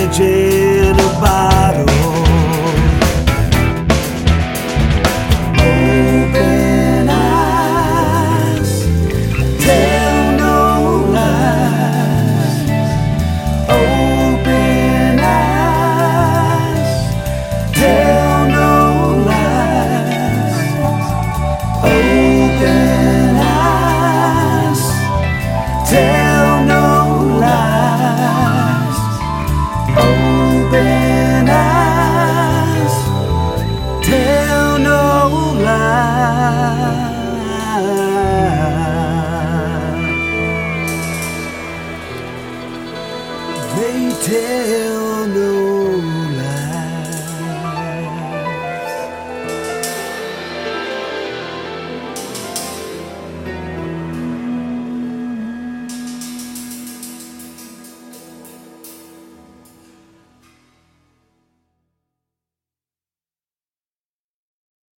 in a bottle. Open eyes, tell no lies. Open eyes, tell no lies. Open. they tell no